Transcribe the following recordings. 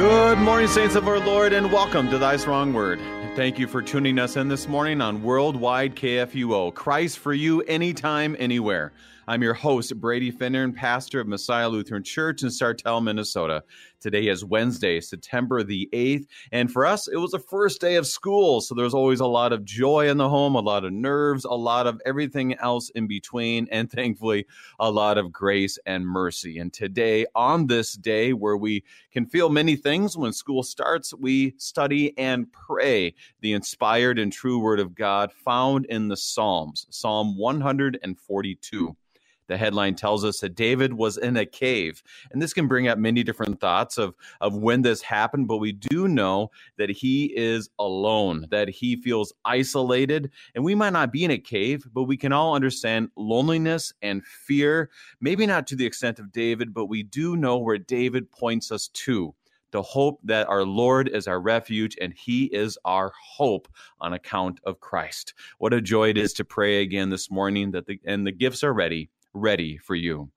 Good morning, saints of our Lord, and welcome to Thy Strong Word. Thank you for tuning us in this morning on Worldwide KFUO. Christ for you, anytime, anywhere. I'm your host, Brady Finnern, pastor of Messiah Lutheran Church in Sartell, Minnesota. Today is Wednesday, September the 8th. And for us, it was the first day of school. So there's always a lot of joy in the home, a lot of nerves, a lot of everything else in between, and thankfully, a lot of grace and mercy. And today, on this day where we can feel many things when school starts, we study and pray the inspired and true word of God found in the Psalms, Psalm 142. The headline tells us that David was in a cave. And this can bring up many different thoughts of, of when this happened, but we do know that he is alone, that he feels isolated. And we might not be in a cave, but we can all understand loneliness and fear, maybe not to the extent of David, but we do know where David points us to the hope that our Lord is our refuge and He is our hope on account of Christ. What a joy it is to pray again this morning that the and the gifts are ready ready for you.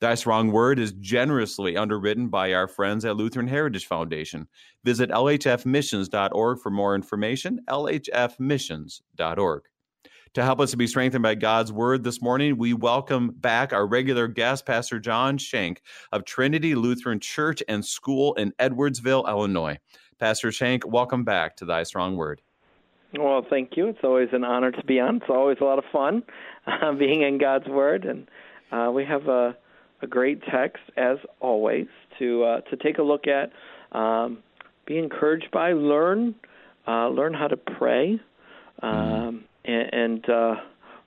Thy Strong Word is generously underwritten by our friends at Lutheran Heritage Foundation. Visit lhfmissions.org for more information, lhfmissions.org. To help us to be strengthened by God's Word this morning, we welcome back our regular guest, Pastor John Shank of Trinity Lutheran Church and School in Edwardsville, Illinois. Pastor Shank, welcome back to Thy Strong Word. Well, thank you. It's always an honor to be on. It's always a lot of fun uh, being in God's Word, and uh, we have a, a great text as always to uh, to take a look at, um, be encouraged by, learn uh, learn how to pray, um, and, and uh,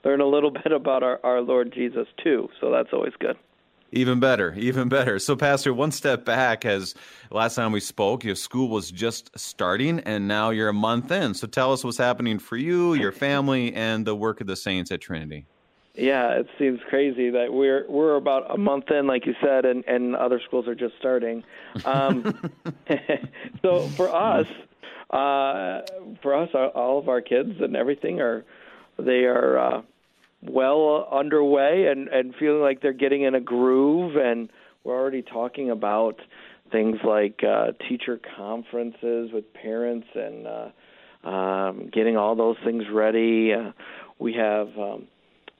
learn a little bit about our, our Lord Jesus too. So that's always good. Even better, even better. So, Pastor, one step back, as last time we spoke, your school was just starting, and now you're a month in. So, tell us what's happening for you, your family, and the work of the saints at Trinity. Yeah, it seems crazy that we're we're about a month in, like you said, and and other schools are just starting. Um, so for us, uh, for us, all of our kids and everything are they are. Uh, well underway and and feeling like they're getting in a groove and we're already talking about things like uh, teacher conferences with parents and uh, um, getting all those things ready. Uh, we have um,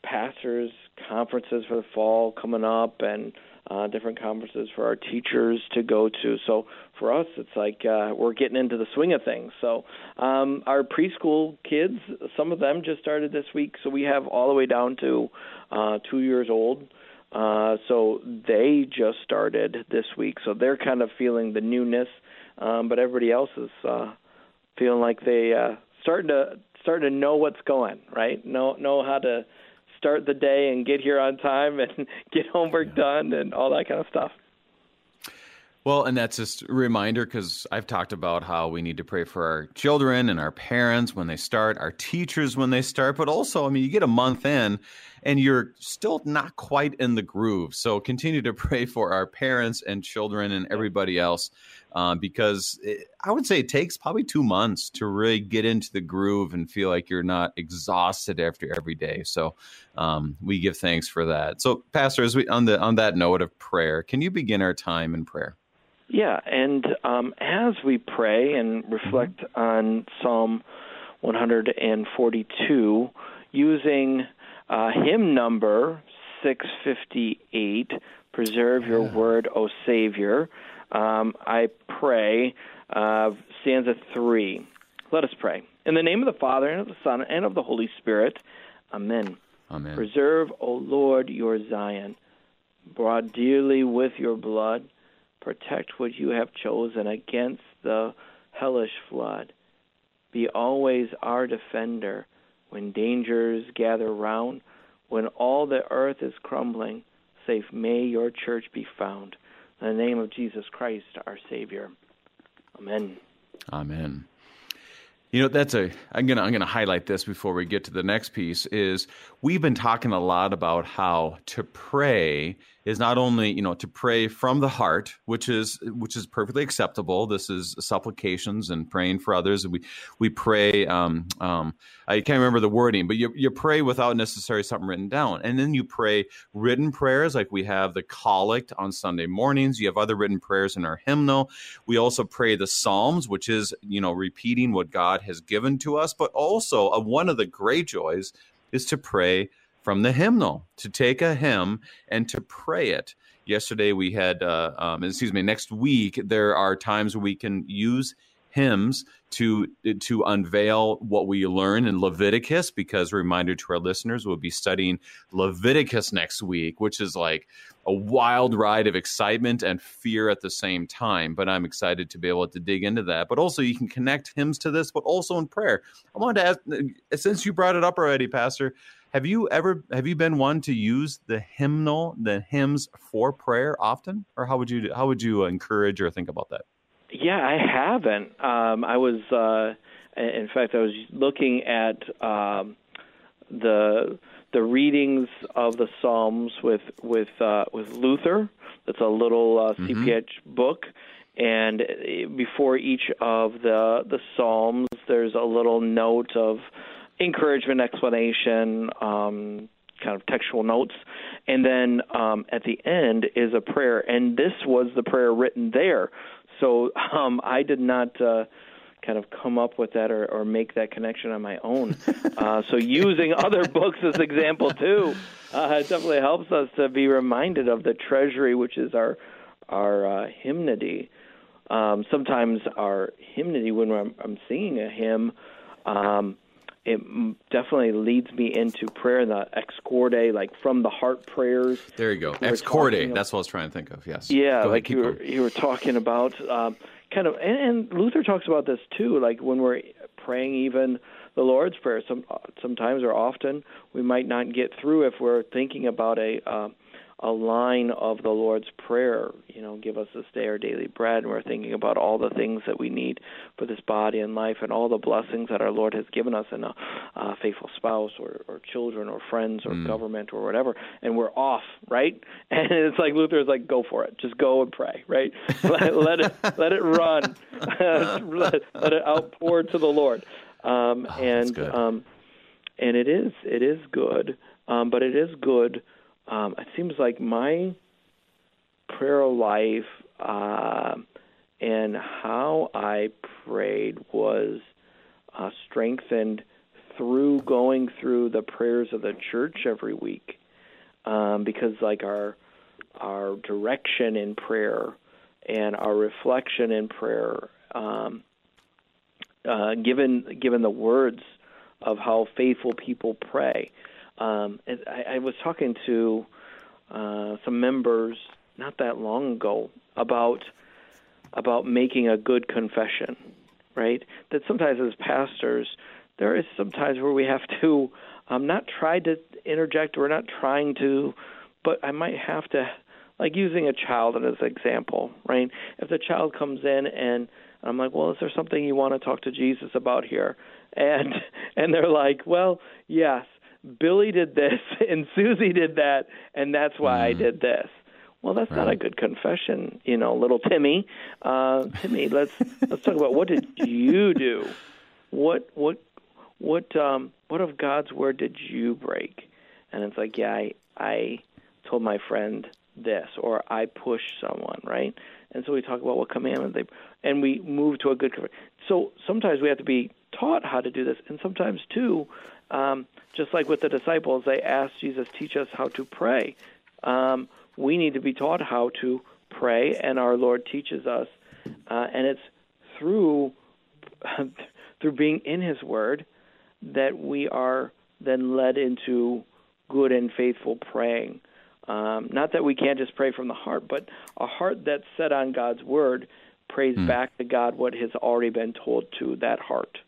pastors conferences for the fall coming up and uh, different conferences for our teachers to go to. So for us, it's like uh, we're getting into the swing of things. So um, our preschool kids, some of them just started this week, so we have all the way down to uh, two years old. Uh, so they just started this week, so they're kind of feeling the newness, um, but everybody else is uh, feeling like they uh, starting to starting to know what's going right, know know how to start the day and get here on time and get homework yeah. done and all that kind of stuff. Well, and that's just a reminder because I've talked about how we need to pray for our children and our parents when they start, our teachers when they start, but also, I mean, you get a month in and you're still not quite in the groove. So continue to pray for our parents and children and everybody else uh, because it, I would say it takes probably two months to really get into the groove and feel like you're not exhausted after every day. So um, we give thanks for that. So, Pastor, as we on the on that note of prayer, can you begin our time in prayer? Yeah, and um, as we pray and reflect mm-hmm. on Psalm 142, using uh, hymn number 658, Preserve Your Word, O Savior, um, I pray uh, stanza 3. Let us pray. In the name of the Father, and of the Son, and of the Holy Spirit, Amen. Amen. Preserve, O Lord, your Zion, bought dearly with your blood Protect what you have chosen against the hellish flood. Be always our defender when dangers gather round, when all the earth is crumbling. Safe may your church be found. In the name of Jesus Christ, our Savior. Amen. Amen. You know, that's a I'm gonna I'm gonna highlight this before we get to the next piece. Is we've been talking a lot about how to pray is not only you know to pray from the heart, which is which is perfectly acceptable. This is supplications and praying for others. We we pray. Um, um, I can't remember the wording, but you you pray without necessarily something written down, and then you pray written prayers like we have the collect on Sunday mornings. You have other written prayers in our hymnal. We also pray the Psalms, which is you know repeating what God has given to us, but also uh, one of the great joys is to pray from the hymnal to take a hymn and to pray it. Yesterday we had, uh, um, excuse me, next week there are times we can use hymns to to unveil what we learn in Leviticus because reminder to our listeners we'll be studying Leviticus next week which is like a wild ride of excitement and fear at the same time. But I'm excited to be able to dig into that. But also you can connect hymns to this but also in prayer. I wanted to ask since you brought it up already pastor have you ever have you been one to use the hymnal, the hymns for prayer often, or how would you how would you encourage or think about that? Yeah, I haven't. Um, I was, uh, in fact, I was looking at um, the the readings of the Psalms with with uh, with Luther. That's a little uh, CPH mm-hmm. book, and before each of the the Psalms, there's a little note of encouragement, explanation, um, kind of textual notes, and then um, at the end is a prayer. And this was the prayer written there. So um, I did not uh, kind of come up with that or, or make that connection on my own. Uh, so using other books as example too, uh, it definitely helps us to be reminded of the treasury, which is our our uh, hymnody. Um, sometimes our hymnody, when I'm, I'm singing a hymn, um, it definitely leads me into prayer, the ex corde, like from the heart prayers. There you go. Ex corde. That's what I was trying to think of. Yes. Yeah, like you were you were talking about, um, kind of, and, and Luther talks about this too. Like when we're praying, even the Lord's prayer. Some sometimes or often we might not get through if we're thinking about a. Uh, a line of the Lord's Prayer. You know, give us this day our daily bread. And we're thinking about all the things that we need for this body and life and all the blessings that our Lord has given us in a, a faithful spouse or, or children or friends or mm. government or whatever. And we're off, right? And it's like Luther's like, go for it. Just go and pray, right? let, let it let it run. let, let it outpour to the Lord. Um, oh, and um, and it is it is good, um, but it is good um, it seems like my prayer life uh, and how I prayed was uh, strengthened through going through the prayers of the church every week, um, because like our our direction in prayer and our reflection in prayer, um, uh, given given the words of how faithful people pray, um, I, I was talking to uh, some members not that long ago about about making a good confession, right? That sometimes as pastors, there is sometimes where we have to um, not try to interject. We're not trying to, but I might have to, like using a child as an example, right? If the child comes in and I'm like, well, is there something you want to talk to Jesus about here? And and they're like, well, yes. Billy did this and Susie did that, and that's why mm. I did this. Well, that's right. not a good confession, you know, little Timmy. Uh, Timmy, let's let's talk about what did you do? What what what um what of God's word did you break? And it's like, yeah, I I told my friend this, or I pushed someone, right? And so we talk about what commandment they, and we move to a good. Confession. So sometimes we have to be taught how to do this, and sometimes too, um, just like with the disciples, they asked Jesus, "Teach us how to pray." Um, we need to be taught how to pray, and our Lord teaches us, uh, and it's through through being in His Word that we are then led into good and faithful praying. Um, not that we can't just pray from the heart, but a heart that's set on God's Word prays mm. back to God what has already been told to that heart.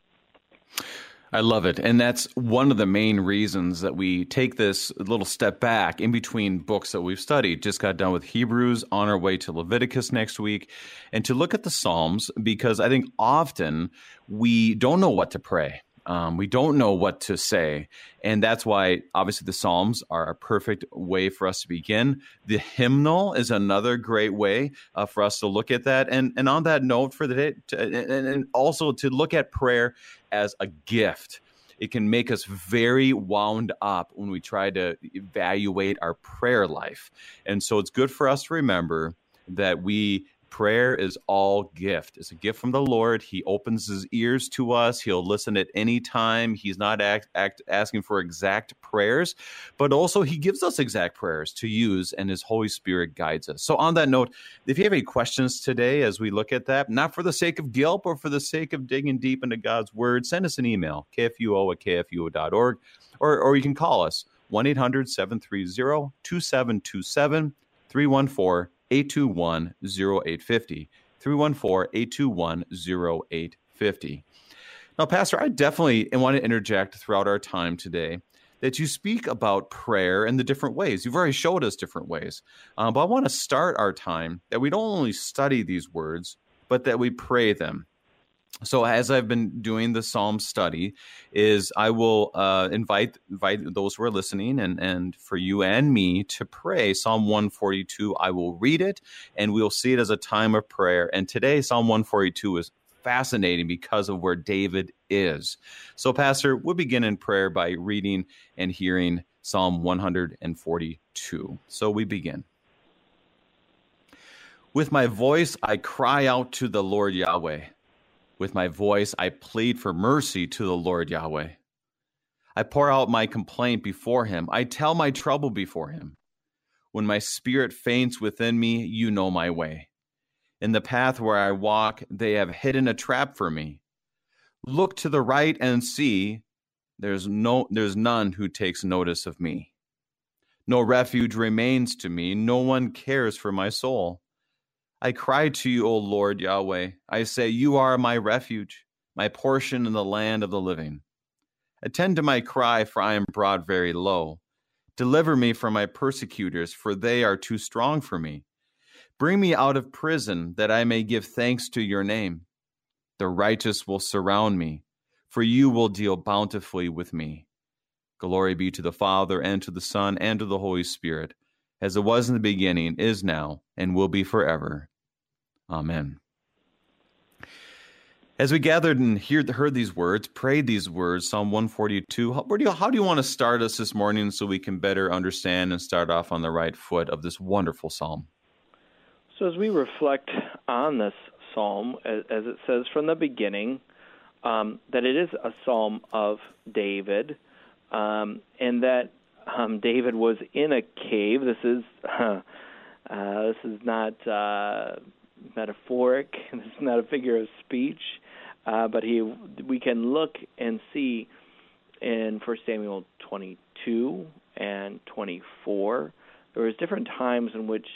I love it. And that's one of the main reasons that we take this little step back in between books that we've studied. Just got done with Hebrews, on our way to Leviticus next week, and to look at the Psalms because I think often we don't know what to pray. Um, we don't know what to say. And that's why, obviously, the Psalms are a perfect way for us to begin. The hymnal is another great way uh, for us to look at that. And, and on that note, for the day, to, and, and also to look at prayer as a gift it can make us very wound up when we try to evaluate our prayer life. And so it's good for us to remember that we prayer is all gift. It's a gift from the lord. He opens his ears to us. He'll listen at any time. He's not act, act, asking for exact prayers but also he gives us exact prayers to use and his holy spirit guides us. So on that note if you have any questions today as we look at that not for the sake of guilt but for the sake of digging deep into god's word send us an email kfuo at kfuo.org or, or you can call us 1-800-730-2727 314 821 0850. 314 821 0850. Now, Pastor, I definitely want to interject throughout our time today that you speak about prayer in the different ways. You've already showed us different ways. Uh, but I want to start our time that we don't only study these words, but that we pray them so as I've been doing the Psalm study, is I will uh, invite invite those who are listening and and for you and me to pray Psalm 142. I will read it and we'll see it as a time of prayer. And today Psalm 142 is fascinating because of where David is. So, Pastor, we'll begin in prayer by reading and hearing Psalm 142. So we begin. With my voice, I cry out to the Lord Yahweh. With my voice, I plead for mercy to the Lord Yahweh. I pour out my complaint before him. I tell my trouble before him. When my spirit faints within me, you know my way. In the path where I walk, they have hidden a trap for me. Look to the right and see, there's no there's none who takes notice of me. No refuge remains to me, no one cares for my soul. I cry to you, O Lord Yahweh. I say, You are my refuge, my portion in the land of the living. Attend to my cry, for I am brought very low. Deliver me from my persecutors, for they are too strong for me. Bring me out of prison, that I may give thanks to your name. The righteous will surround me, for you will deal bountifully with me. Glory be to the Father, and to the Son, and to the Holy Spirit as it was in the beginning, is now, and will be forever. Amen. As we gathered and heard, heard these words, prayed these words, Psalm 142, how, do you, how do you want to start us this morning so we can better understand and start off on the right foot of this wonderful psalm? So, as we reflect on this psalm, as, as it says from the beginning, um, that it is a psalm of David, um, and that um, David was in a cave. This is uh, uh, this is not uh, metaphoric. This is not a figure of speech. Uh, but he, we can look and see in 1 Samuel 22 and 24. There was different times in which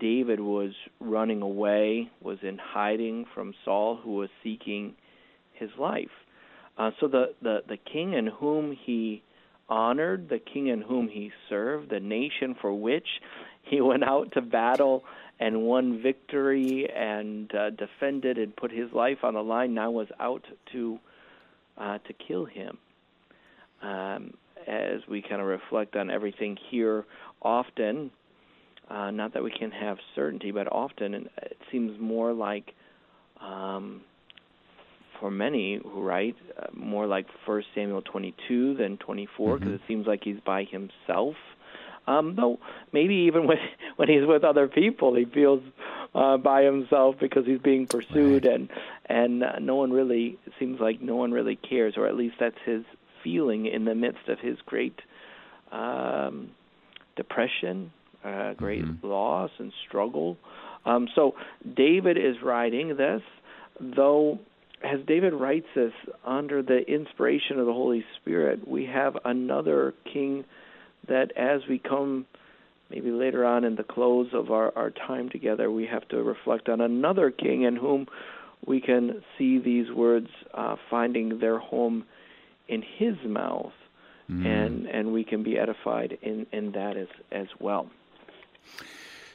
David was running away, was in hiding from Saul, who was seeking his life. Uh, so the, the the king in whom he honored the king in whom he served, the nation for which he went out to battle and won victory and uh, defended and put his life on the line, now was out to uh, to kill him. Um, as we kind of reflect on everything here, often, uh, not that we can have certainty, but often it seems more like um, for many who write uh, more like First Samuel 22 than 24 because mm-hmm. it seems like he's by himself. Um, though maybe even when when he's with other people, he feels uh, by himself because he's being pursued right. and and uh, no one really it seems like no one really cares, or at least that's his feeling in the midst of his great um, depression, uh, great mm-hmm. loss and struggle. Um, so David is writing this, though as David writes this under the inspiration of the Holy Spirit, we have another king that as we come maybe later on in the close of our, our time together, we have to reflect on another king in whom we can see these words uh, finding their home in his mouth. Mm. And and we can be edified in, in that as as well.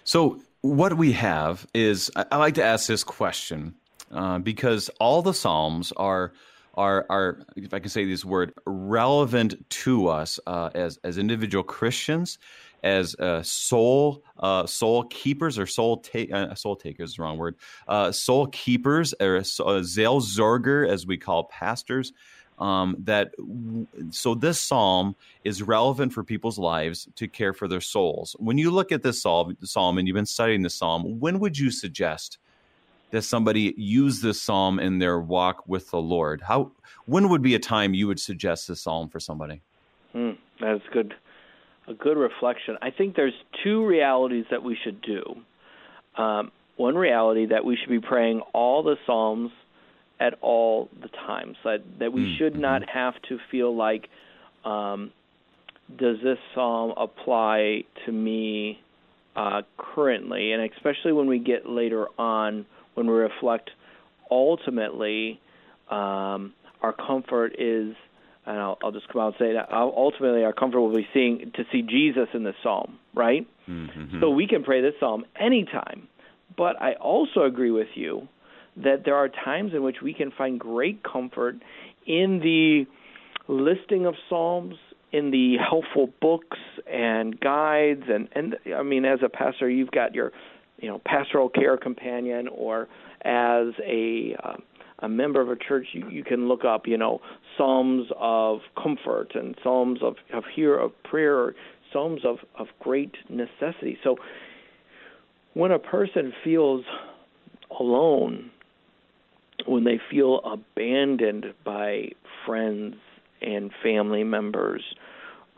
So what we have is I, I like to ask this question uh, because all the Psalms are are are if I can say this word relevant to us uh, as as individual Christians, as uh, soul uh, soul keepers or soul take uh, soul takers is the wrong word uh, soul keepers or Seelsorger as we call pastors. Um, that so this psalm is relevant for people's lives to care for their souls. When you look at this psalm, psalm and you've been studying the psalm, when would you suggest that somebody use this psalm in their walk with the Lord? How when would be a time you would suggest this psalm for somebody? Mm, that's good, a good reflection. I think there's two realities that we should do. Um, one reality that we should be praying all the psalms at all the times. That that we mm, should not mm-hmm. have to feel like, um, does this psalm apply to me uh, currently? And especially when we get later on when we reflect, ultimately, um, our comfort is, and I'll, I'll, just come out and say that ultimately our comfort will be seeing to see Jesus in the psalm, right? Mm-hmm. So we can pray this psalm anytime. But I also agree with you that there are times in which we can find great comfort in the listing of psalms in the helpful books and guides and and I mean as a pastor you've got your you know pastoral care companion or as a uh, a member of a church you, you can look up you know psalms of comfort and psalms of of here of prayer or psalms of of great necessity. So when a person feels alone when they feel abandoned by friends and family members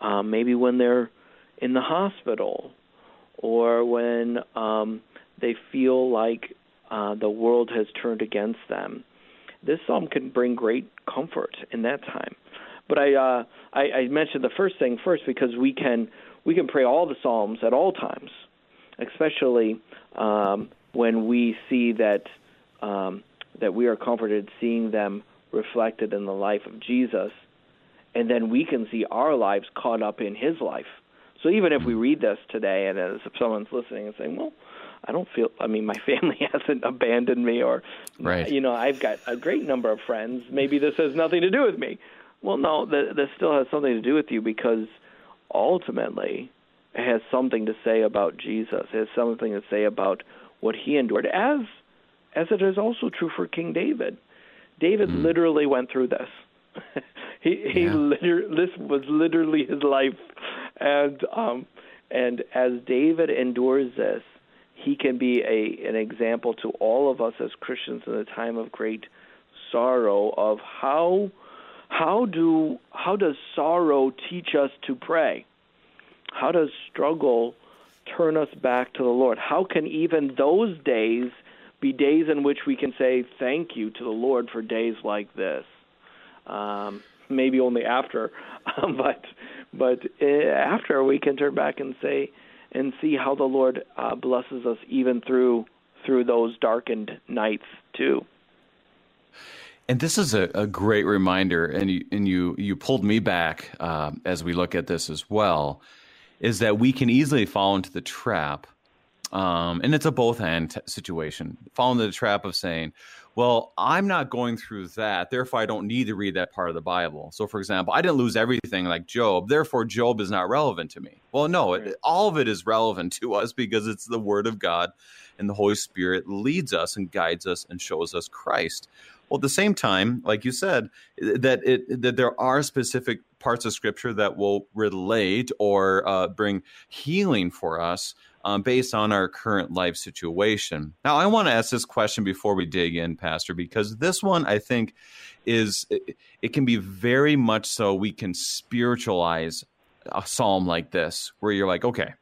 um, maybe when they're in the hospital or when um, they feel like uh, the world has turned against them. This psalm can bring great comfort in that time. But I, uh, I, I mentioned the first thing first because we can we can pray all the psalms at all times, especially um, when we see that um, that we are comforted seeing them reflected in the life of Jesus, and then we can see our lives caught up in His life. So even if we read this today, and as if someone's listening and saying, "Well, I don't feel. I mean, my family hasn't abandoned me, or right. you know, I've got a great number of friends. Maybe this has nothing to do with me. Well, no, th- this still has something to do with you because ultimately it has something to say about Jesus. It has something to say about what he endured, as as it is also true for King David. David mm. literally went through this. he he yeah. liter- this was literally his life, and um, and as David endures this, he can be a an example to all of us as Christians in a time of great sorrow of how how do how does sorrow teach us to pray? How does struggle turn us back to the Lord? How can even those days be days in which we can say thank you to the Lord for days like this? Um, maybe only after, but but eh, after we can turn back and say, and see how the Lord uh, blesses us even through through those darkened nights too. And this is a, a great reminder, and you and you you pulled me back uh, as we look at this as well, is that we can easily fall into the trap, um, and it's a both and t- situation. Fall into the trap of saying, well, I'm not going through that, therefore I don't need to read that part of the Bible. So, for example, I didn't lose everything like Job, therefore Job is not relevant to me. Well, no, it, all of it is relevant to us because it's the Word of God, and the Holy Spirit leads us and guides us and shows us Christ. Well, at the same time, like you said, that it that there are specific parts of Scripture that will relate or uh, bring healing for us um, based on our current life situation. Now, I want to ask this question before we dig in, Pastor, because this one I think is it, it can be very much so we can spiritualize a psalm like this, where you're like, okay,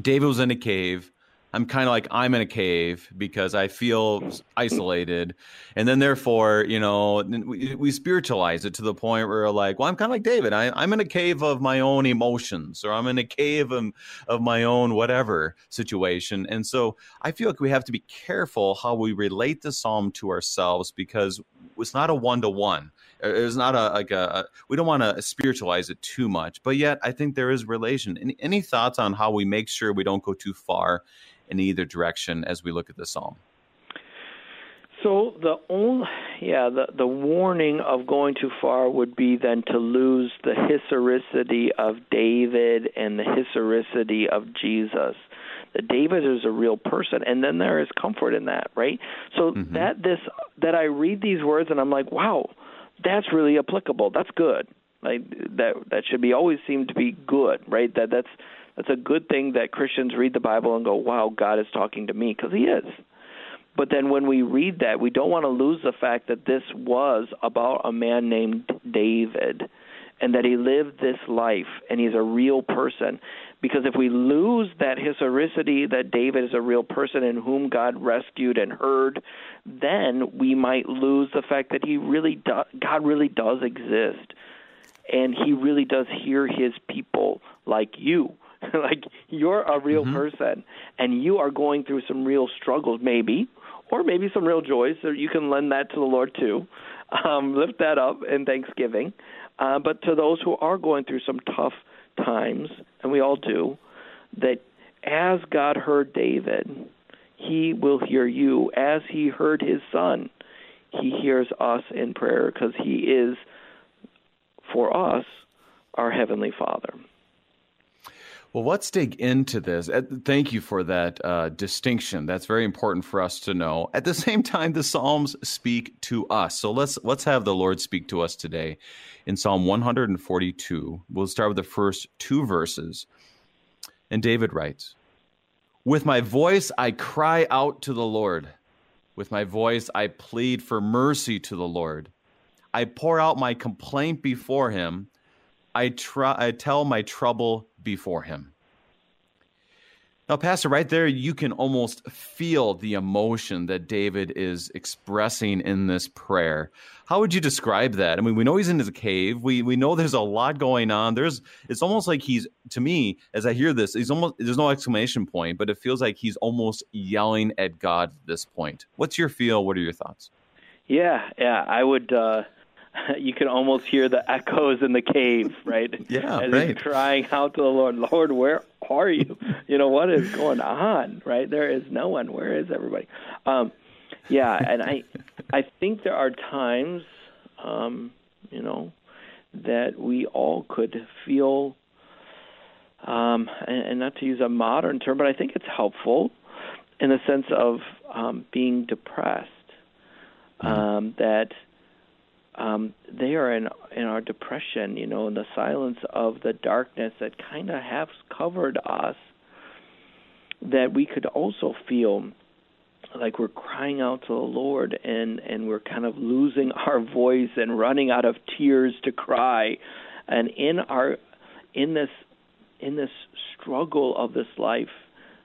David was in a cave. I'm kind of like I'm in a cave because I feel isolated, and then therefore, you know, we, we spiritualize it to the point where like, well, I'm kind of like David. I, am in a cave of my own emotions, or I'm in a cave of, of my own whatever situation, and so I feel like we have to be careful how we relate the psalm to ourselves because it's not a one to one. It's not a like a. We don't want to spiritualize it too much, but yet I think there is relation. Any, any thoughts on how we make sure we don't go too far? In either direction as we look at the psalm? So the only, yeah, the the warning of going too far would be then to lose the historicity of David and the historicity of Jesus. That David is a real person, and then there is comfort in that, right? So mm-hmm. that this that I read these words and I'm like, wow, that's really applicable. That's good. Like that that should be always seem to be good, right? That that's that's a good thing that Christians read the Bible and go, wow, God is talking to me because He is but then when we read that, we don't want to lose the fact that this was about a man named David and that he lived this life and he's a real person. Because if we lose that historicity that David is a real person in whom God rescued and heard, then we might lose the fact that he really do, God really does exist and he really does hear his people like you. like you're a real mm-hmm. person and you are going through some real struggles maybe or maybe some real joys. So you can lend that to the Lord too. Um, lift that up in thanksgiving. Uh, but to those who are going through some tough times, and we all do, that as God heard David, he will hear you. As he heard his son, he hears us in prayer because he is, for us, our Heavenly Father. Well, let's dig into this. Thank you for that uh, distinction. That's very important for us to know. At the same time, the Psalms speak to us. So let's let's have the Lord speak to us today. In Psalm 142, we'll start with the first two verses. And David writes, "With my voice I cry out to the Lord. With my voice I plead for mercy to the Lord. I pour out my complaint before him. I try I tell my trouble before him. Now, Pastor, right there, you can almost feel the emotion that David is expressing in this prayer. How would you describe that? I mean, we know he's in his cave. We we know there's a lot going on. There's it's almost like he's to me as I hear this, he's almost there's no exclamation point, but it feels like he's almost yelling at God at this point. What's your feel? What are your thoughts? Yeah, yeah, I would. Uh, you can almost hear the echoes in the cave, right? Yeah, As right. Crying out to the Lord, Lord, where are you? You know what is going on, right? There is no one. Where is everybody? Um, yeah, and I, I think there are times, um, you know, that we all could feel, um, and, and not to use a modern term, but I think it's helpful in the sense of um, being depressed. Mm-hmm. Um, that um, they are in in our depression, you know, in the silence of the darkness that kind of has covered us. That we could also feel like we're crying out to the Lord and and we're kind of losing our voice and running out of tears to cry, and in our in this in this struggle of this life,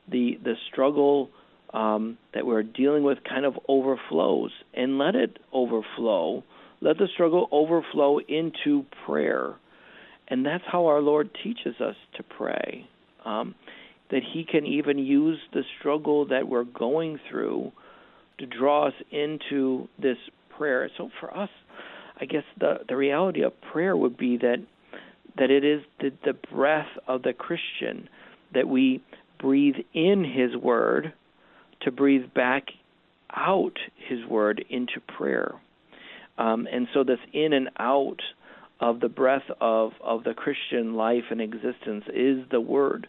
the the struggle um, that we're dealing with kind of overflows, and let it overflow let the struggle overflow into prayer. And that's how our Lord teaches us to pray. Um, that He can even use the struggle that we're going through to draw us into this prayer. So for us, I guess the, the reality of prayer would be that that it is the, the breath of the Christian that we breathe in His Word to breathe back out His Word into prayer. Um, and so this in and out of the breath of, of the Christian life and existence is the Word.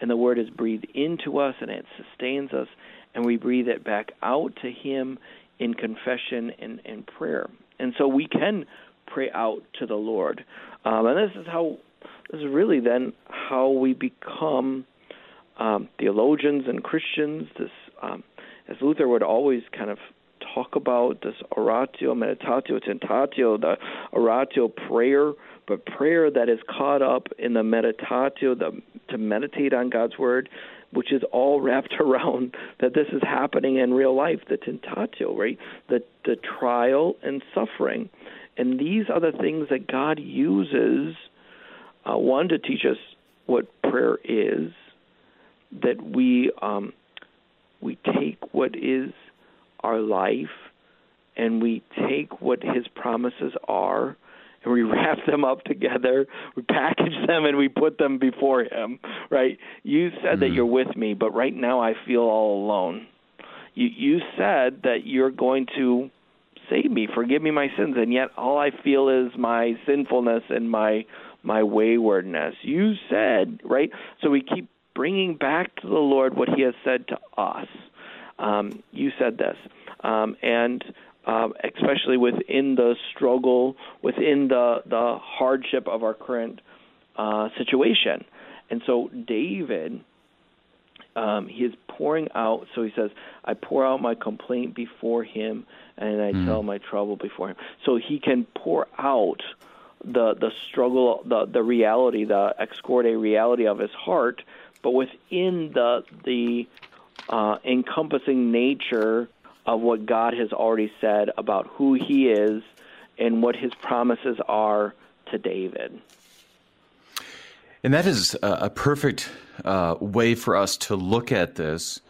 And the Word is breathed into us and it sustains us, and we breathe it back out to Him in confession and, and prayer. And so we can pray out to the Lord. Um, and this is how, this is really then how we become um, theologians and Christians. This, um, as Luther would always kind of talk about this oratio, meditatio, tentatio, the oratio prayer, but prayer that is caught up in the meditatio, the, to meditate on God's word, which is all wrapped around that this is happening in real life, the tentatio, right? The the trial and suffering. And these are the things that God uses uh, one to teach us what prayer is, that we um, we take what is our life and we take what his promises are and we wrap them up together, we package them and we put them before him, right? You said mm-hmm. that you're with me, but right now I feel all alone. you you said that you're going to save me, forgive me my sins, and yet all I feel is my sinfulness and my my waywardness. You said, right? So we keep bringing back to the Lord what He has said to us. Um, you said this, um, and um, especially within the struggle, within the the hardship of our current uh, situation. And so David, um, he is pouring out. So he says, "I pour out my complaint before him, and I mm. tell my trouble before him." So he can pour out the the struggle, the the reality, the excorde reality of his heart, but within the the uh, encompassing nature of what God has already said about who He is and what His promises are to David. And that is a perfect uh, way for us to look at this,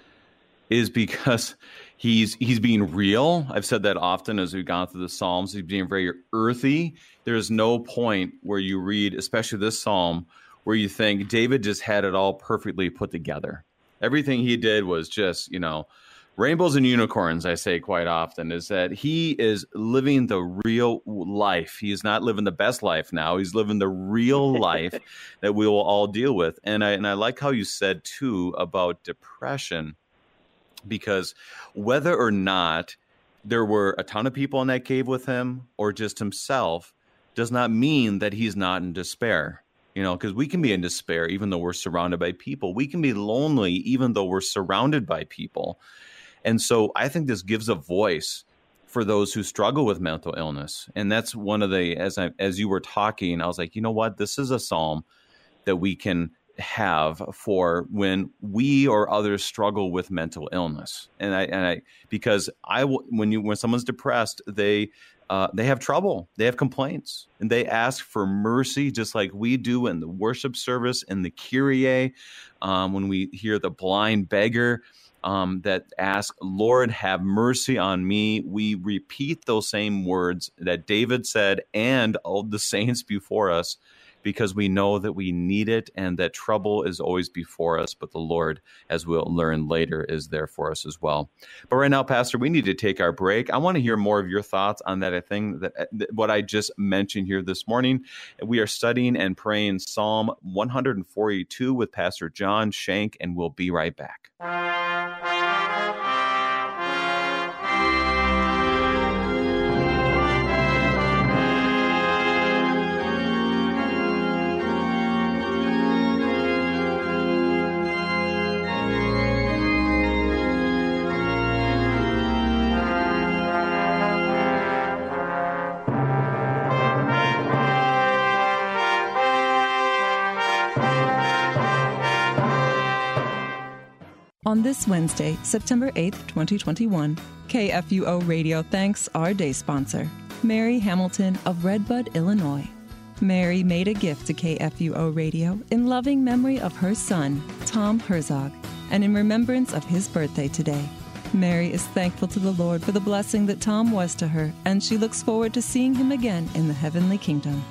is because he's he's being real. I've said that often as we've gone through the Psalms. He's being very earthy. There's no point where you read, especially this psalm, where you think David just had it all perfectly put together. Everything he did was just, you know, rainbows and unicorns, I say quite often, is that he is living the real life. He is not living the best life now. He's living the real life that we will all deal with. And I and I like how you said too about depression, because whether or not there were a ton of people in that cave with him or just himself does not mean that he's not in despair you know because we can be in despair even though we're surrounded by people we can be lonely even though we're surrounded by people and so I think this gives a voice for those who struggle with mental illness. And that's one of the as I as you were talking, I was like, you know what? This is a psalm that we can have for when we or others struggle with mental illness. And I and I because I when you when someone's depressed, they uh, they have trouble, they have complaints, and they ask for mercy, just like we do in the worship service in the Kyrie. Um, when we hear the blind beggar, um, that ask, Lord, have mercy on me. We repeat those same words that David said and all the saints before us because we know that we need it and that trouble is always before us, but the Lord, as we'll learn later, is there for us as well. But right now, Pastor, we need to take our break. I want to hear more of your thoughts on that thing that, uh, that what I just mentioned here this morning. We are studying and praying Psalm 142 with Pastor John Shank, and we'll be right back. On this Wednesday, September 8th, 2021, KFUO Radio thanks our day sponsor, Mary Hamilton of Redbud, Illinois. Mary made a gift to KFUO Radio in loving memory of her son, Tom Herzog, and in remembrance of his birthday today. Mary is thankful to the Lord for the blessing that Tom was to her, and she looks forward to seeing him again in the heavenly kingdom.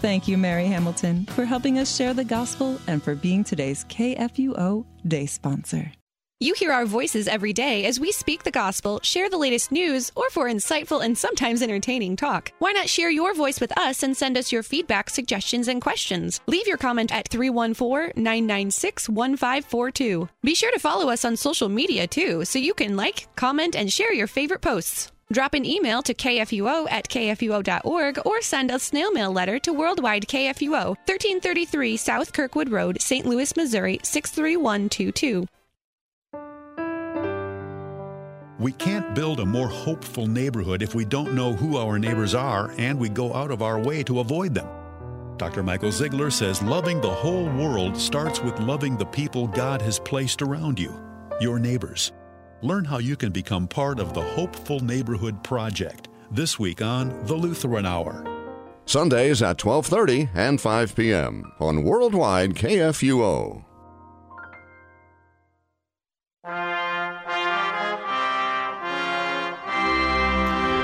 Thank you, Mary Hamilton, for helping us share the gospel and for being today's KFUO Day sponsor. You hear our voices every day as we speak the gospel, share the latest news, or for insightful and sometimes entertaining talk. Why not share your voice with us and send us your feedback, suggestions, and questions? Leave your comment at 314 996 1542. Be sure to follow us on social media too, so you can like, comment, and share your favorite posts. Drop an email to kfuo at kfuo.org or send a snail mail letter to Worldwide KFUO, 1333 South Kirkwood Road, St. Louis, Missouri 63122. We can't build a more hopeful neighborhood if we don't know who our neighbors are and we go out of our way to avoid them. Dr. Michael Zeigler says loving the whole world starts with loving the people God has placed around you, your neighbors. Learn how you can become part of the Hopeful Neighborhood Project this week on The Lutheran Hour. Sundays at 12:30 and 5 p.m. on Worldwide KFUO.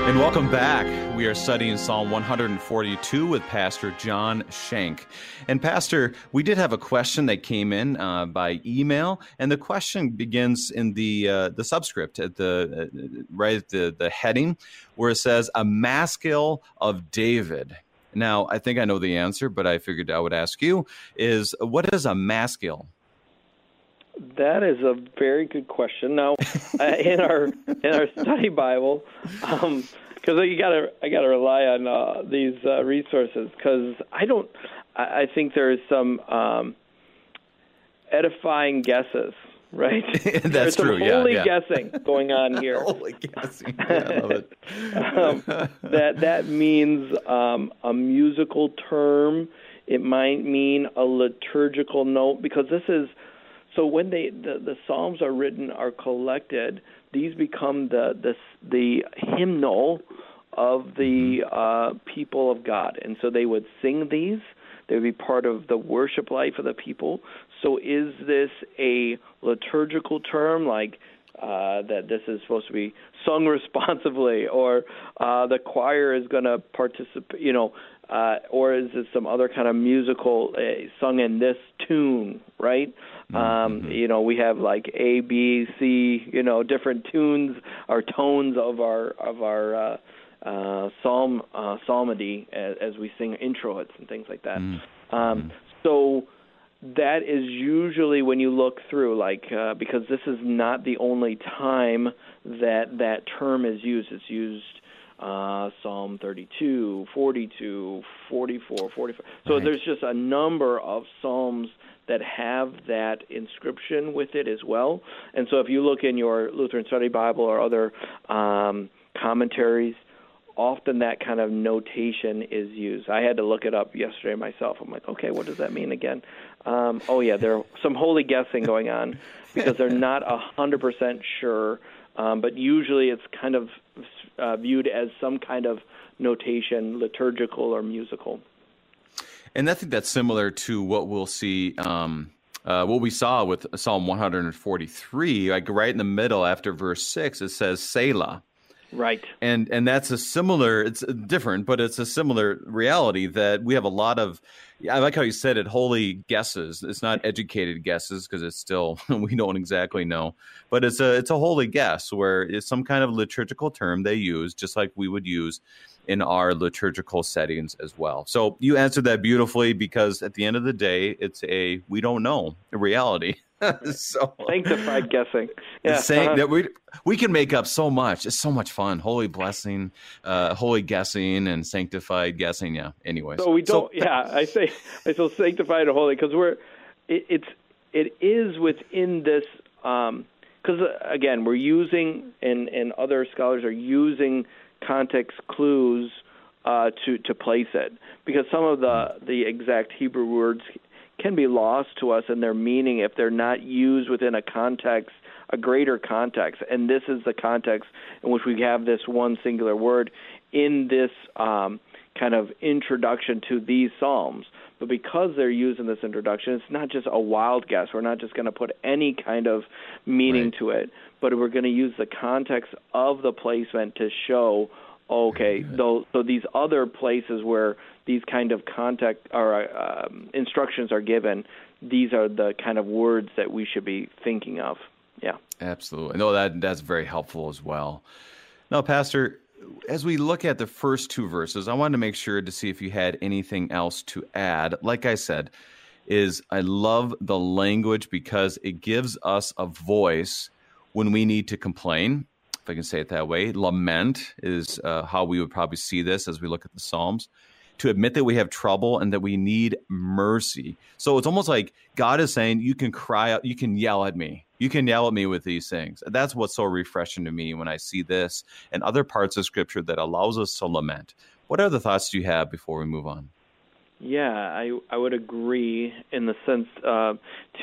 And welcome back. We are studying Psalm 142 with Pastor John Shank. And, Pastor, we did have a question that came in uh, by email, and the question begins in the uh, the subscript at the uh, right at the, the heading where it says, A maskil of David. Now, I think I know the answer, but I figured I would ask you is what is a maskil? That is a very good question. Now, uh, in our in our study Bible, because um, you gotta I gotta rely on uh, these uh, resources because I don't. I, I think there's some um, edifying guesses, right? That's there's true. Some holy yeah, yeah. guessing going on here. holy guessing. Yeah, I love it. um, that that means um, a musical term. It might mean a liturgical note because this is so when they the, the psalms are written are collected, these become the the the hymnal of the uh, people of God, and so they would sing these. They would be part of the worship life of the people. So is this a liturgical term like uh, that this is supposed to be sung responsibly, or uh, the choir is going to participate, you know, uh, or is it some other kind of musical uh, sung in this tune, right? Mm-hmm. Um, you know, we have like A, B, C, you know, different tunes or tones of our of our uh, uh, psalm uh, psalmody as, as we sing introits and things like that. Mm-hmm. Um, so that is usually when you look through, like uh, because this is not the only time that that term is used. It's used uh, Psalm 32, 42, 44, 45. So right. there's just a number of psalms that have that inscription with it as well. And so if you look in your Lutheran Study Bible or other um, commentaries, often that kind of notation is used. I had to look it up yesterday myself. I'm like, okay, what does that mean again? Um, oh yeah, there's some holy guessing going on because they're not a hundred percent sure. Um, but usually it's kind of uh, viewed as some kind of notation, liturgical or musical. And I think that's similar to what we'll see. Um, uh, what we saw with Psalm 143, like right in the middle after verse six, it says Selah. Right. And and that's a similar. It's different, but it's a similar reality that we have a lot of. I like how you said it. Holy guesses. It's not educated guesses because it's still we don't exactly know, but it's a it's a holy guess where it's some kind of liturgical term they use, just like we would use in our liturgical settings as well. So you answered that beautifully because at the end of the day, it's a we don't know reality. so sanctified guessing. Yeah, saying uh-huh. that we we can make up so much. It's so much fun. Holy blessing, uh, holy guessing, and sanctified guessing. Yeah. Anyway, so we don't. So, yeah, I say I say sanctified and holy because we're it, it's it is within this. Um, because uh, again, we're using and and other scholars are using context clues uh, to to place it because some of the the exact Hebrew words can be lost to us in their meaning if they're not used within a context, a greater context. And this is the context in which we have this one singular word in this um, kind of introduction to these psalms. But because they're used in this introduction, it's not just a wild guess. We're not just going to put any kind of meaning right. to it, but we're going to use the context of the placement to show okay, so, so these other places where these kind of contact or um, instructions are given, these are the kind of words that we should be thinking of. Yeah, absolutely. No, that that's very helpful as well. Now, Pastor, as we look at the first two verses, I wanted to make sure to see if you had anything else to add. Like I said, is I love the language because it gives us a voice when we need to complain if I can say it that way. Lament is uh, how we would probably see this as we look at the Psalms to admit that we have trouble and that we need mercy. So it's almost like God is saying, You can cry out, you can yell at me. You can yell at me with these things. That's what's so refreshing to me when I see this and other parts of scripture that allows us to lament. What other thoughts do you have before we move on? Yeah, I I would agree in the sense uh,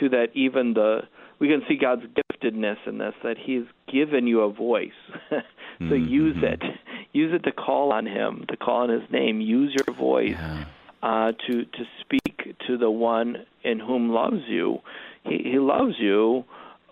to that even the we can see God's giftedness in this that He's given you a voice. so mm-hmm. use it. Use it to call on Him, to call on His name. Use your voice yeah. uh, to to speak to the one in whom loves you. He, he loves you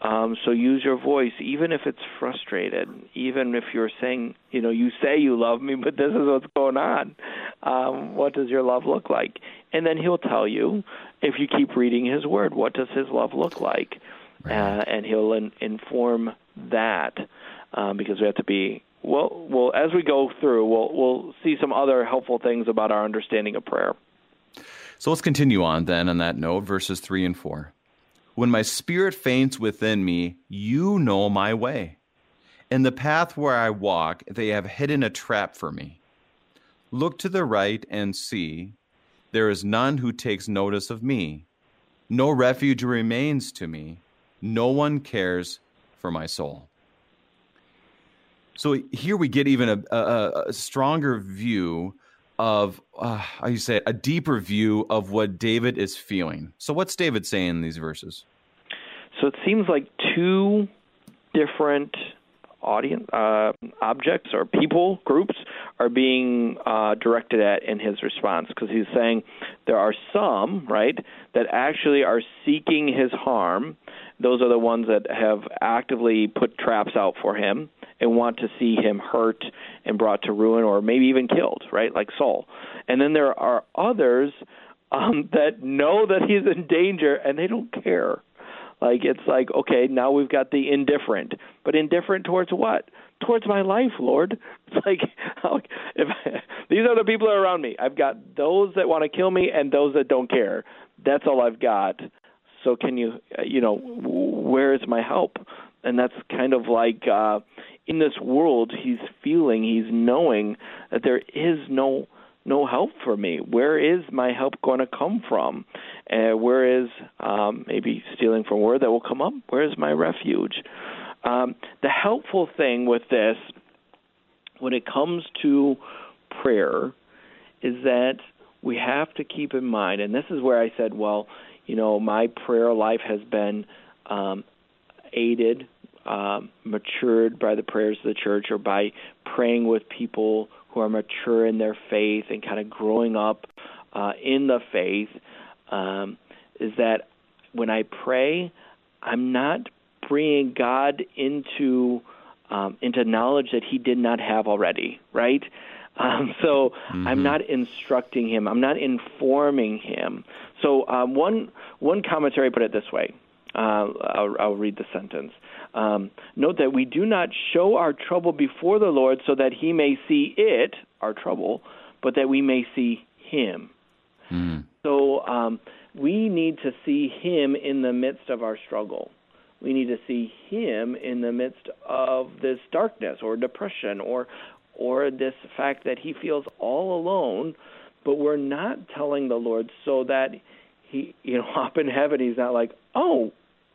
Um, so use your voice, even if it's frustrated, even if you're saying, you know, you say you love me, but this is what's going on. Um, what does your love look like? And then he'll tell you, if you keep reading his word, what does his love look like? Right. Uh, and he'll in, inform that um, because we have to be well. Well, as we go through, we'll we'll see some other helpful things about our understanding of prayer. So let's continue on then on that note, verses three and four. When my spirit faints within me, you know my way. In the path where I walk, they have hidden a trap for me. Look to the right and see, there is none who takes notice of me. No refuge remains to me. No one cares for my soul. So here we get even a, a, a stronger view of uh, how you say it, a deeper view of what David is feeling. So what's David saying in these verses? So it seems like two different audience uh, objects or people groups are being uh, directed at in his response because he's saying there are some right that actually are seeking his harm. Those are the ones that have actively put traps out for him and want to see him hurt and brought to ruin or maybe even killed, right? Like Saul. And then there are others um, that know that he's in danger and they don't care. Like it's like okay, now we've got the indifferent, but indifferent towards what? Towards my life, Lord. It's like if these are the people that are around me. I've got those that want to kill me and those that don't care. That's all I've got. So can you, you know, where is my help? And that's kind of like uh, in this world he's feeling he's knowing that there is no no help for me. Where is my help going to come from? Uh, where is um, maybe stealing from word that will come up? Where is my refuge? Um, the helpful thing with this when it comes to prayer is that we have to keep in mind and this is where i said well you know my prayer life has been um, aided um, matured by the prayers of the church or by praying with people who are mature in their faith and kind of growing up uh, in the faith um, is that when I pray, I'm not bringing God into um, into knowledge that He did not have already, right? Um, so mm-hmm. I'm not instructing him. I'm not informing him. So um, one one commentary put it this way. Uh, I'll, I'll read the sentence. Um, note that we do not show our trouble before the Lord so that he may see it, our trouble, but that we may see him. Mm. So um, we need to see him in the midst of our struggle. We need to see him in the midst of this darkness or depression or or this fact that he feels all alone, but we're not telling the Lord so that he you know up in heaven he's not like, "Oh,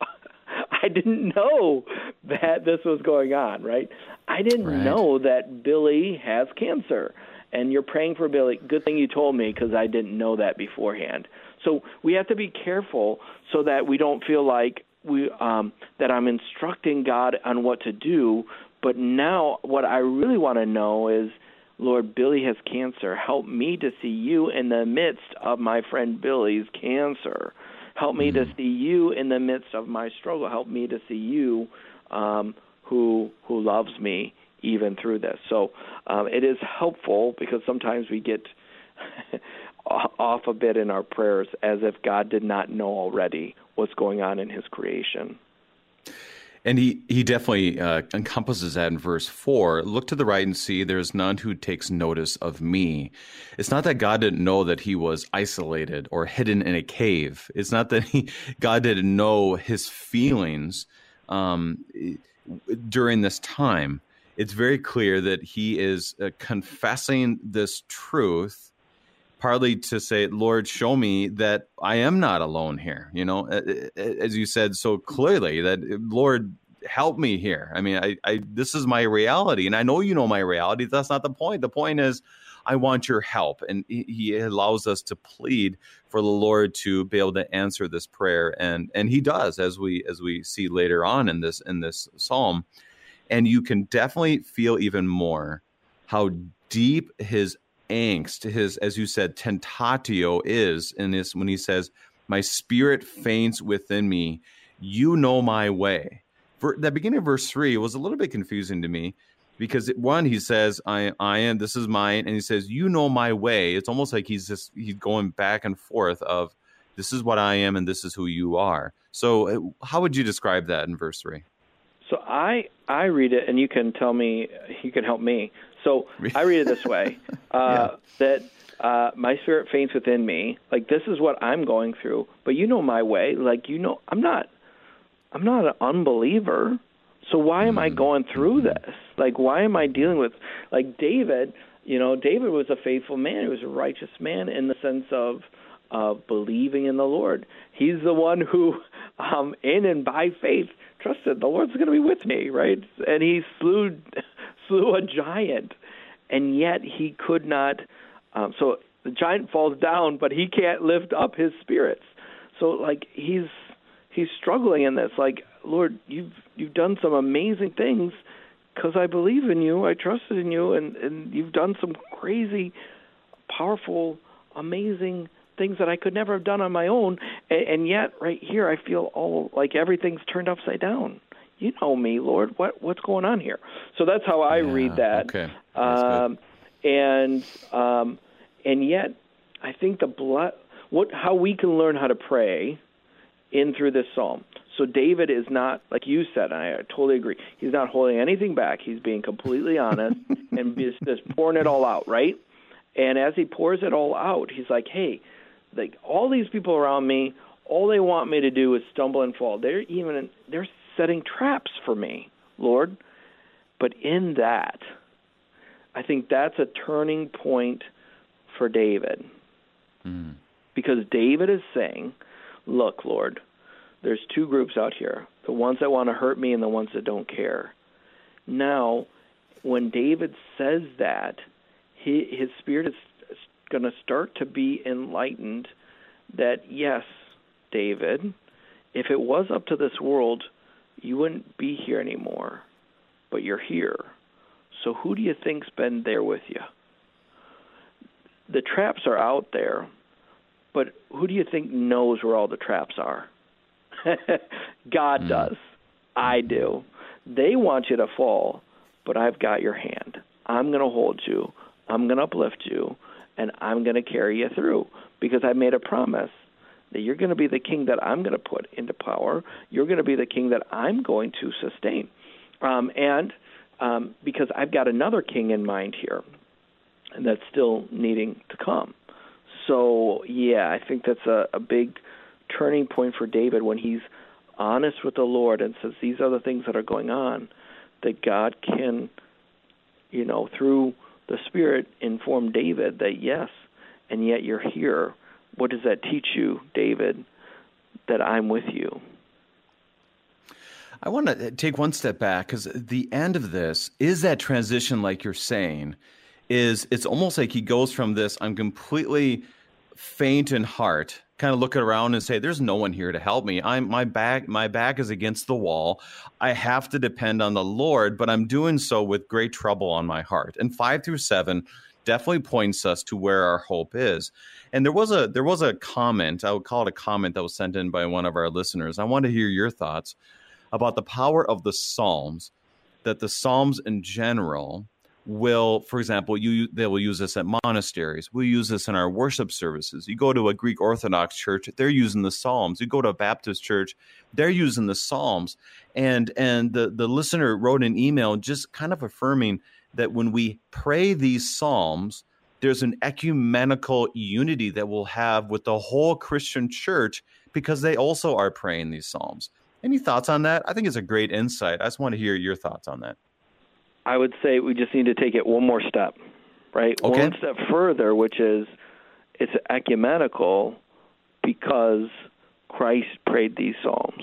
I didn't know that this was going on, right? I didn't right. know that Billy has cancer. And you're praying for Billy. Good thing you told me because I didn't know that beforehand. So we have to be careful so that we don't feel like we um, that I'm instructing God on what to do. But now, what I really want to know is, Lord, Billy has cancer. Help me to see you in the midst of my friend Billy's cancer. Help me mm-hmm. to see you in the midst of my struggle. Help me to see you um, who who loves me even through this. So um, it is helpful because sometimes we get off a bit in our prayers as if God did not know already what's going on in His creation. And he, he definitely uh, encompasses that in verse 4. Look to the right and see, there's none who takes notice of me. It's not that God didn't know that he was isolated or hidden in a cave. It's not that he, God didn't know his feelings um, during this time. It's very clear that he is uh, confessing this truth partly to say, Lord, show me that I am not alone here. You know, as you said so clearly, that Lord, help me here. I mean, I, I this is my reality, and I know you know my reality. That's not the point. The point is, I want your help, and He allows us to plead for the Lord to be able to answer this prayer, and and He does, as we as we see later on in this in this psalm, and you can definitely feel even more how deep His angst, his, as you said, tentatio is in this when he says, My spirit faints within me. You know my way. For the beginning of verse three was a little bit confusing to me because one he says I I am this is mine and he says you know my way. It's almost like he's just he's going back and forth of this is what I am and this is who you are. So uh, how would you describe that in verse 3? So I I read it and you can tell me you can help me. So I read it this way uh, yeah. that uh, my spirit faints within me. Like this is what I'm going through, but you know my way. Like you know I'm not I'm not an unbeliever. So why am I mm-hmm. going through mm-hmm. this? Like, why am I dealing with like David? You know, David was a faithful man. He was a righteous man in the sense of of believing in the Lord. He's the one who, um, in and by faith, the Lord's going to be with me, right? And he slew slew a giant, and yet he could not. Um, so the giant falls down, but he can't lift up his spirits. So like he's he's struggling in this. Like Lord, you've you've done some amazing things because I believe in you. I trusted in you, and and you've done some crazy, powerful, amazing things that I could never have done on my own. And, and yet, right here, I feel all like everything's turned upside down. You know me, Lord. What what's going on here? So that's how I yeah, read that. Okay. Um, and um, and yet, I think the blood. What how we can learn how to pray in through this psalm. So David is not like you said, and I totally agree. He's not holding anything back. He's being completely honest and just, just pouring it all out, right? And as he pours it all out, he's like, "Hey, like all these people around me, all they want me to do is stumble and fall. They're even they're setting traps for me, Lord." But in that, I think that's a turning point for David. Mm. Because David is saying, "Look, Lord, there's two groups out here the ones that want to hurt me and the ones that don't care. Now, when David says that, he, his spirit is going to start to be enlightened that, yes, David, if it was up to this world, you wouldn't be here anymore, but you're here. So who do you think's been there with you? The traps are out there, but who do you think knows where all the traps are? God mm. does. I do. They want you to fall, but I've got your hand. I'm going to hold you. I'm going to uplift you, and I'm going to carry you through because I made a promise that you're going to be the king that I'm going to put into power. You're going to be the king that I'm going to sustain. Um, and um, because I've got another king in mind here, and that's still needing to come. So, yeah, I think that's a, a big turning point for David when he's honest with the Lord and says these are the things that are going on that God can you know through the spirit informed David that yes and yet you're here. What does that teach you David that I'm with you? I want to uh, take one step back cuz the end of this is that transition like you're saying is it's almost like he goes from this I'm completely faint in heart kind of look around and say there's no one here to help me. I'm my back my back is against the wall. I have to depend on the lord but i'm doing so with great trouble on my heart. And 5 through 7 definitely points us to where our hope is. And there was a there was a comment i would call it a comment that was sent in by one of our listeners. I want to hear your thoughts about the power of the psalms that the psalms in general will, for example, you they will use this at monasteries. We'll use this in our worship services. You go to a Greek Orthodox church, they're using the Psalms. You go to a Baptist church, they're using the Psalms. And and the the listener wrote an email just kind of affirming that when we pray these Psalms, there's an ecumenical unity that we'll have with the whole Christian church because they also are praying these Psalms. Any thoughts on that? I think it's a great insight. I just want to hear your thoughts on that. I would say we just need to take it one more step, right? Okay. One step further, which is it's ecumenical because Christ prayed these psalms.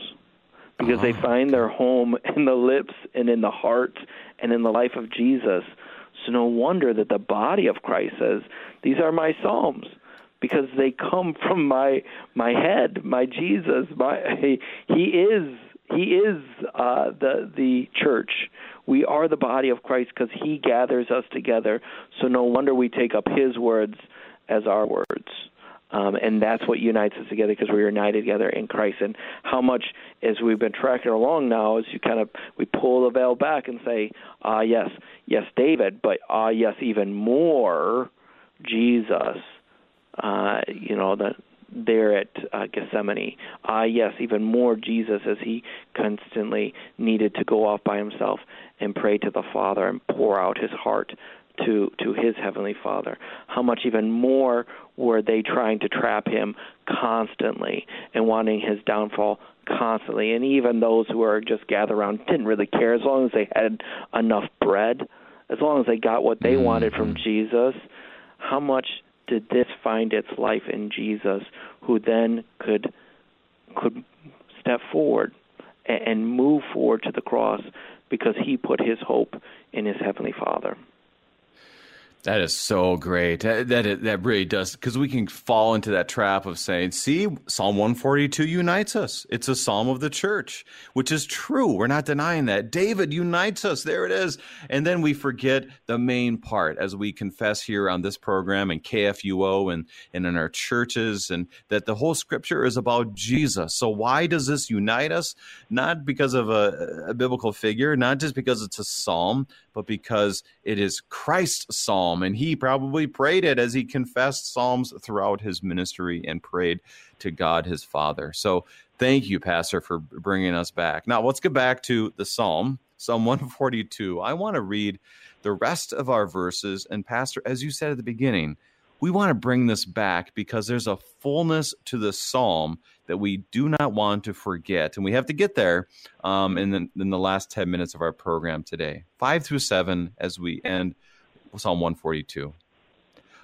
Because they uh-huh. find their home in the lips and in the heart and in the life of Jesus. So no wonder that the body of Christ says, "These are my psalms." Because they come from my my head, my Jesus. My he is he is uh, the the church. We are the body of Christ because He gathers us together. So no wonder we take up His words as our words. Um, and that's what unites us together because we're united together in Christ. And how much, as we've been tracking along now, as you kind of we pull the veil back and say, ah, yes, yes, David, but ah, yes, even more, Jesus. Uh, you know, the there at uh, Gethsemane. Ah, uh, yes, even more Jesus as he constantly needed to go off by himself and pray to the Father and pour out his heart to to his heavenly Father. How much even more were they trying to trap him constantly and wanting his downfall constantly? And even those who were just gathered around didn't really care as long as they had enough bread, as long as they got what they wanted from mm-hmm. Jesus. How much did this find its life in Jesus, who then could could step forward and move forward to the cross because he put his hope in his heavenly Father. That is so great. That that, that really does because we can fall into that trap of saying, "See, Psalm 142 unites us. It's a psalm of the church," which is true. We're not denying that. David unites us. There it is. And then we forget the main part as we confess here on this program and KFUO and and in our churches and that the whole scripture is about Jesus. So why does this unite us? Not because of a, a biblical figure, not just because it's a psalm, but because it is Christ's psalm. And he probably prayed it as he confessed psalms throughout his ministry and prayed to God his Father. So thank you, Pastor, for bringing us back. Now let's get back to the psalm, Psalm 142. I want to read the rest of our verses. And, Pastor, as you said at the beginning, we want to bring this back because there's a fullness to the psalm that we do not want to forget. And we have to get there um, in, the, in the last 10 minutes of our program today. Five through seven as we end Psalm 142.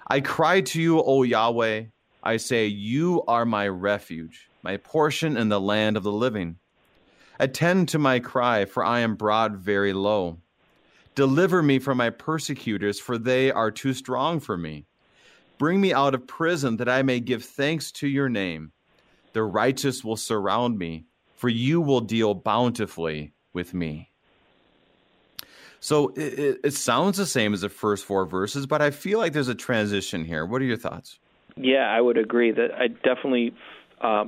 I cry to you, O Yahweh. I say, You are my refuge, my portion in the land of the living. Attend to my cry, for I am brought very low. Deliver me from my persecutors, for they are too strong for me. Bring me out of prison that I may give thanks to your name. The righteous will surround me, for you will deal bountifully with me. So it, it, sounds the same as the first four verses, but I feel like there's a transition here. What are your thoughts? Yeah, I would agree that I definitely uh,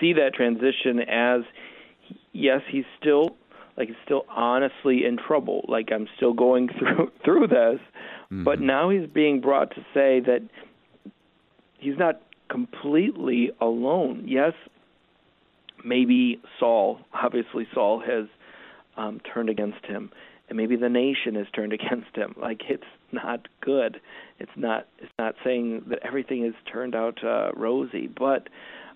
see that transition as yes, he's still like he's still honestly in trouble. Like I'm still going through through this, mm-hmm. but now he's being brought to say that he's not completely alone. Yes, maybe Saul, obviously Saul has um, turned against him, and maybe the nation has turned against him. Like it's not good. It's not. It's not saying that everything has turned out uh, rosy, but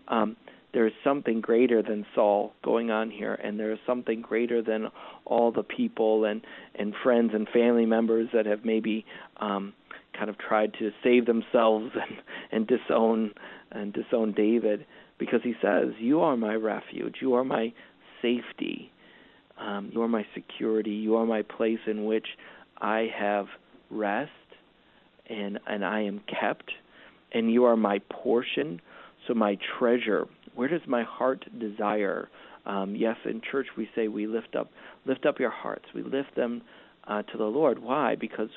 um, there is something greater than Saul going on here, and there is something greater than all the people and and friends and family members that have maybe um, kind of tried to save themselves and, and disown and disown David because he says, "You are my refuge. You are my safety. Um, you are my security. You are my place in which I have rest and and I am kept. And you are my portion, so my treasure. Where does my heart desire?" Um, yes, in church we say we lift up lift up your hearts. We lift them uh, to the Lord. Why? Because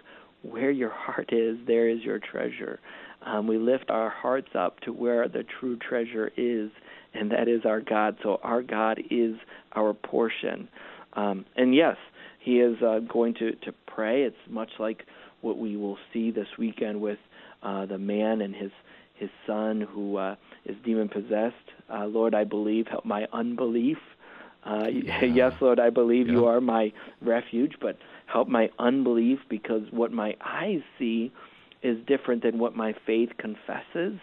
where your heart is, there is your treasure. Um, we lift our hearts up to where the true treasure is, and that is our God. So our God is our portion. Um, and yes, He is uh, going to, to pray. It's much like what we will see this weekend with uh, the man and his his son who uh, is demon possessed. Uh, Lord, I believe. Help my unbelief. Uh, yeah. Yes, Lord, I believe you are my refuge, but help my unbelief because what my eyes see is different than what my faith confesses,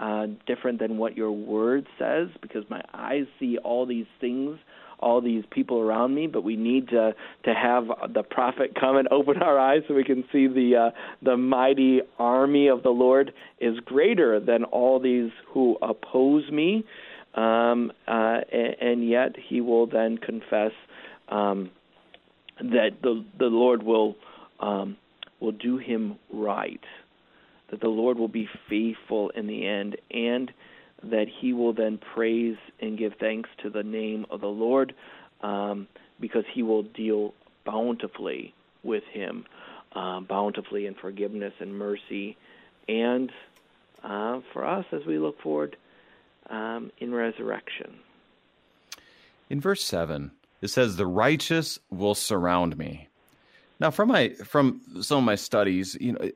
uh, different than what your word says, because my eyes see all these things, all these people around me, but we need to to have the prophet come and open our eyes so we can see the uh, the mighty army of the Lord is greater than all these who oppose me, um, uh, and, and yet He will then confess. Um, that the the Lord will um, will do him right, that the Lord will be faithful in the end, and that he will then praise and give thanks to the name of the Lord, um, because he will deal bountifully with him, uh, bountifully in forgiveness and mercy, and uh, for us as we look forward um, in resurrection. In verse 7, it says, The righteous will surround me. Now, from my from some of my studies, you know,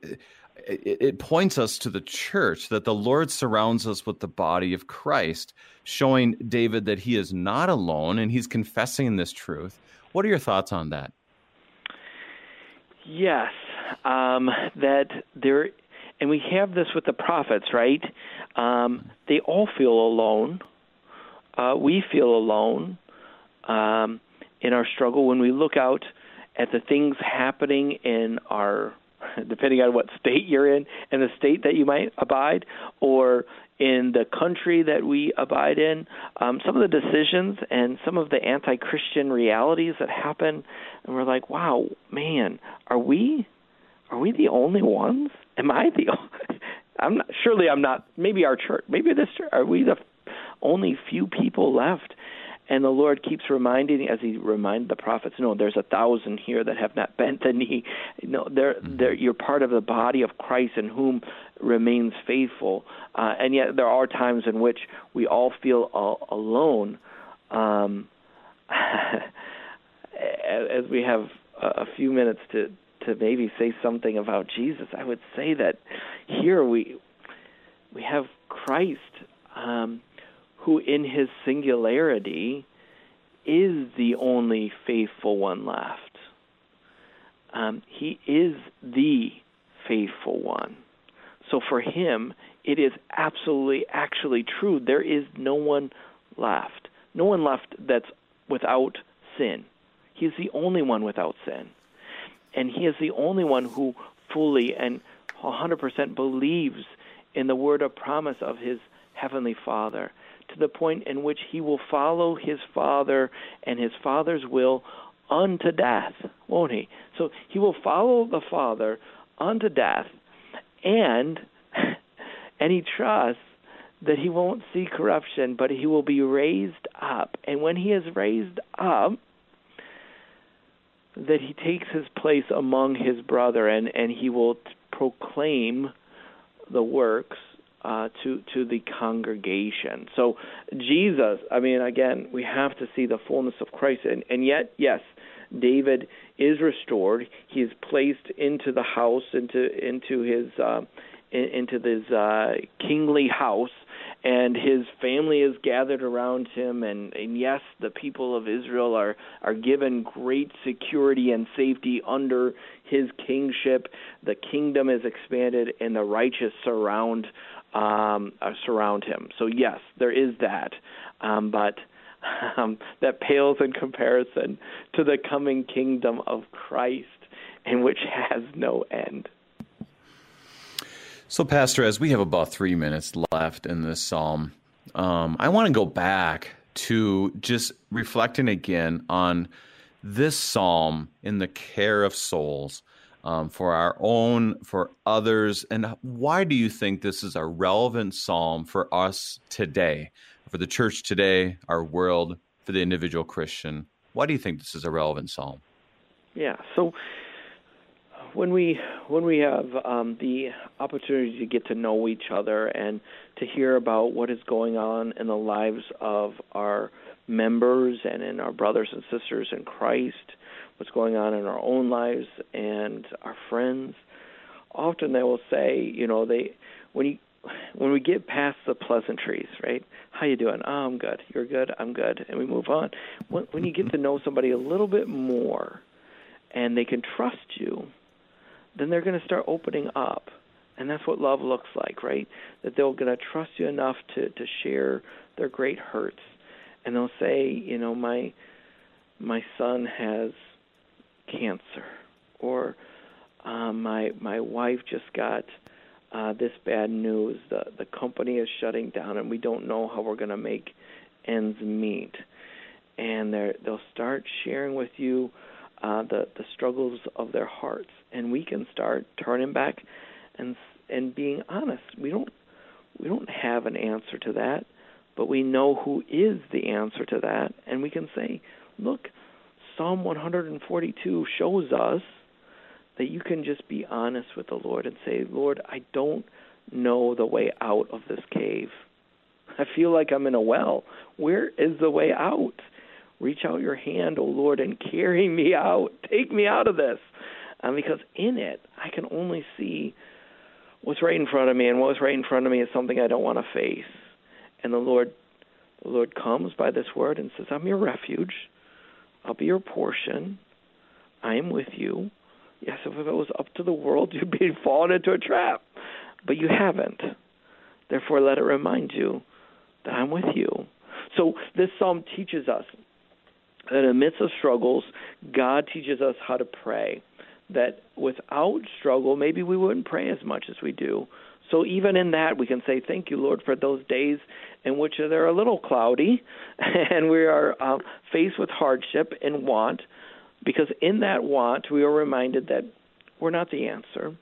it, it, points us to the church that the Lord surrounds us with the body of Christ, showing David that he is not alone and he's confessing this truth. What are your thoughts on that? Yes, um, that there, and we have this with the prophets, right? Um, they all feel alone. Uh, we feel alone um, in our struggle when we look out at the things happening in our depending on what state you're in and the state that you might abide or in the country that we abide in, um, some of the decisions and some of the anti Christian realities that happen and we're like, Wow, man, are we are we the only ones? Am I the Only? I'm not surely I'm not maybe our church maybe this are we the only few people left and the Lord keeps reminding, as He reminded the prophets, no, there's a thousand here that have not bent the knee. No, they're, mm-hmm. they're, you're part of the body of Christ in whom remains faithful. Uh, and yet there are times in which we all feel all alone. Um, as we have a few minutes to to maybe say something about Jesus, I would say that here we we have Christ. Um, who in his singularity is the only faithful one left. Um, he is the faithful one. So for him, it is absolutely, actually true. There is no one left. No one left that's without sin. He is the only one without sin. And he is the only one who fully and 100% believes in the word of promise of his heavenly Father to the point in which he will follow his father and his father's will unto death, won't he? So he will follow the father unto death, and and he trusts that he won't see corruption, but he will be raised up. And when he is raised up, that he takes his place among his brother, and and he will proclaim the works uh, to to the congregation. So Jesus, I mean, again, we have to see the fullness of Christ, and and yet, yes, David is restored. He is placed into the house, into into his uh, into this uh, kingly house, and his family is gathered around him and, and yes the people of Israel are are given great security and safety under his kingship the kingdom is expanded and the righteous surround um, uh, surround him. So yes, there is that, um, but um, that pales in comparison to the coming kingdom of Christ, in which has no end. So, Pastor, as we have about three minutes left in this psalm, um, I want to go back to just reflecting again on this psalm in the care of souls um, for our own, for others? And why do you think this is a relevant psalm for us today, for the church today, our world, for the individual Christian? Why do you think this is a relevant psalm? Yeah, so when we when we have um, the opportunity to get to know each other and to hear about what is going on in the lives of our members and in our brothers and sisters in Christ, what's going on in our own lives and our friends. Often they will say, you know, they when you when we get past the pleasantries, right? How you doing? Oh, I'm good. You're good. I'm good, and we move on. When, when you get to mm-hmm. know somebody a little bit more, and they can trust you, then they're going to start opening up, and that's what love looks like, right? That they're going to trust you enough to to share their great hurts, and they'll say, you know, my my son has cancer, or um, my my wife just got uh, this bad news. The the company is shutting down, and we don't know how we're going to make ends meet. And they they'll start sharing with you uh, the the struggles of their hearts, and we can start turning back and and being honest. We don't we don't have an answer to that, but we know who is the answer to that, and we can say, look, Psalm 142 shows us that you can just be honest with the Lord and say, Lord, I don't know the way out of this cave. I feel like I'm in a well. Where is the way out? Reach out your hand, O oh Lord, and carry me out. Take me out of this. Um, because in it, I can only see what's right in front of me, and what's right in front of me is something I don't want to face. And the Lord, the Lord comes by this word and says, "I'm your refuge. I'll be your portion. I am with you." Yes, if it was up to the world, you'd be fallen into a trap, but you haven't. Therefore, let it remind you that I'm with you. So this psalm teaches us that in the midst of struggles, God teaches us how to pray. That without struggle, maybe we wouldn't pray as much as we do. So even in that, we can say, "Thank you, Lord, for those days in which they're a little cloudy, and we are um, faced with hardship and want." Because in that want, we are reminded that we're not the answer,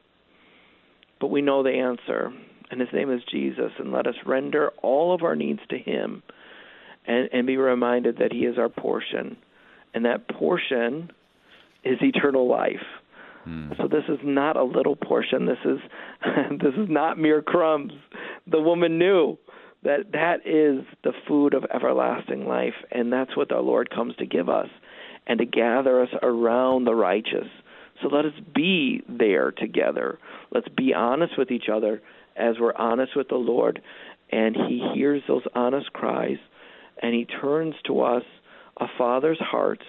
but we know the answer, and His name is Jesus. And let us render all of our needs to Him and, and be reminded that He is our portion, and that portion is eternal life. Hmm. So this is not a little portion. This is this is not mere crumbs. The woman knew that that is the food of everlasting life, and that's what the Lord comes to give us, and to gather us around the righteous. So let us be there together. Let's be honest with each other as we're honest with the Lord, and He hears those honest cries and he turns to us a father's heart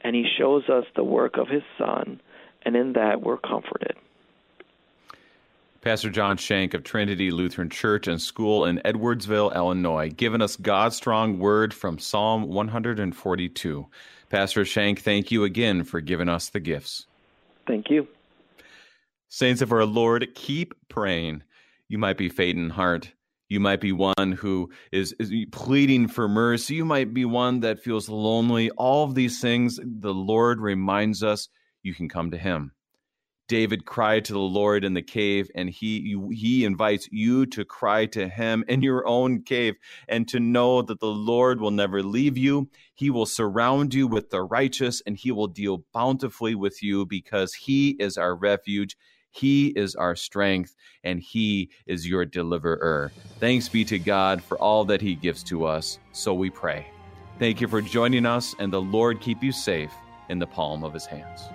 and he shows us the work of his son, and in that we're comforted. Pastor John Shank of Trinity Lutheran Church and School in Edwardsville, Illinois, giving us God's strong word from Psalm 142. Pastor Shank, thank you again for giving us the gifts. Thank you. Saints of our Lord, keep praying. You might be fading heart. You might be one who is, is pleading for mercy. You might be one that feels lonely. All of these things, the Lord reminds us you can come to Him. David cried to the Lord in the cave, and he he invites you to cry to him in your own cave, and to know that the Lord will never leave you. He will surround you with the righteous, and he will deal bountifully with you because he is our refuge. He is our strength and He is your deliverer. Thanks be to God for all that He gives to us. So we pray. Thank you for joining us, and the Lord keep you safe in the palm of His hands.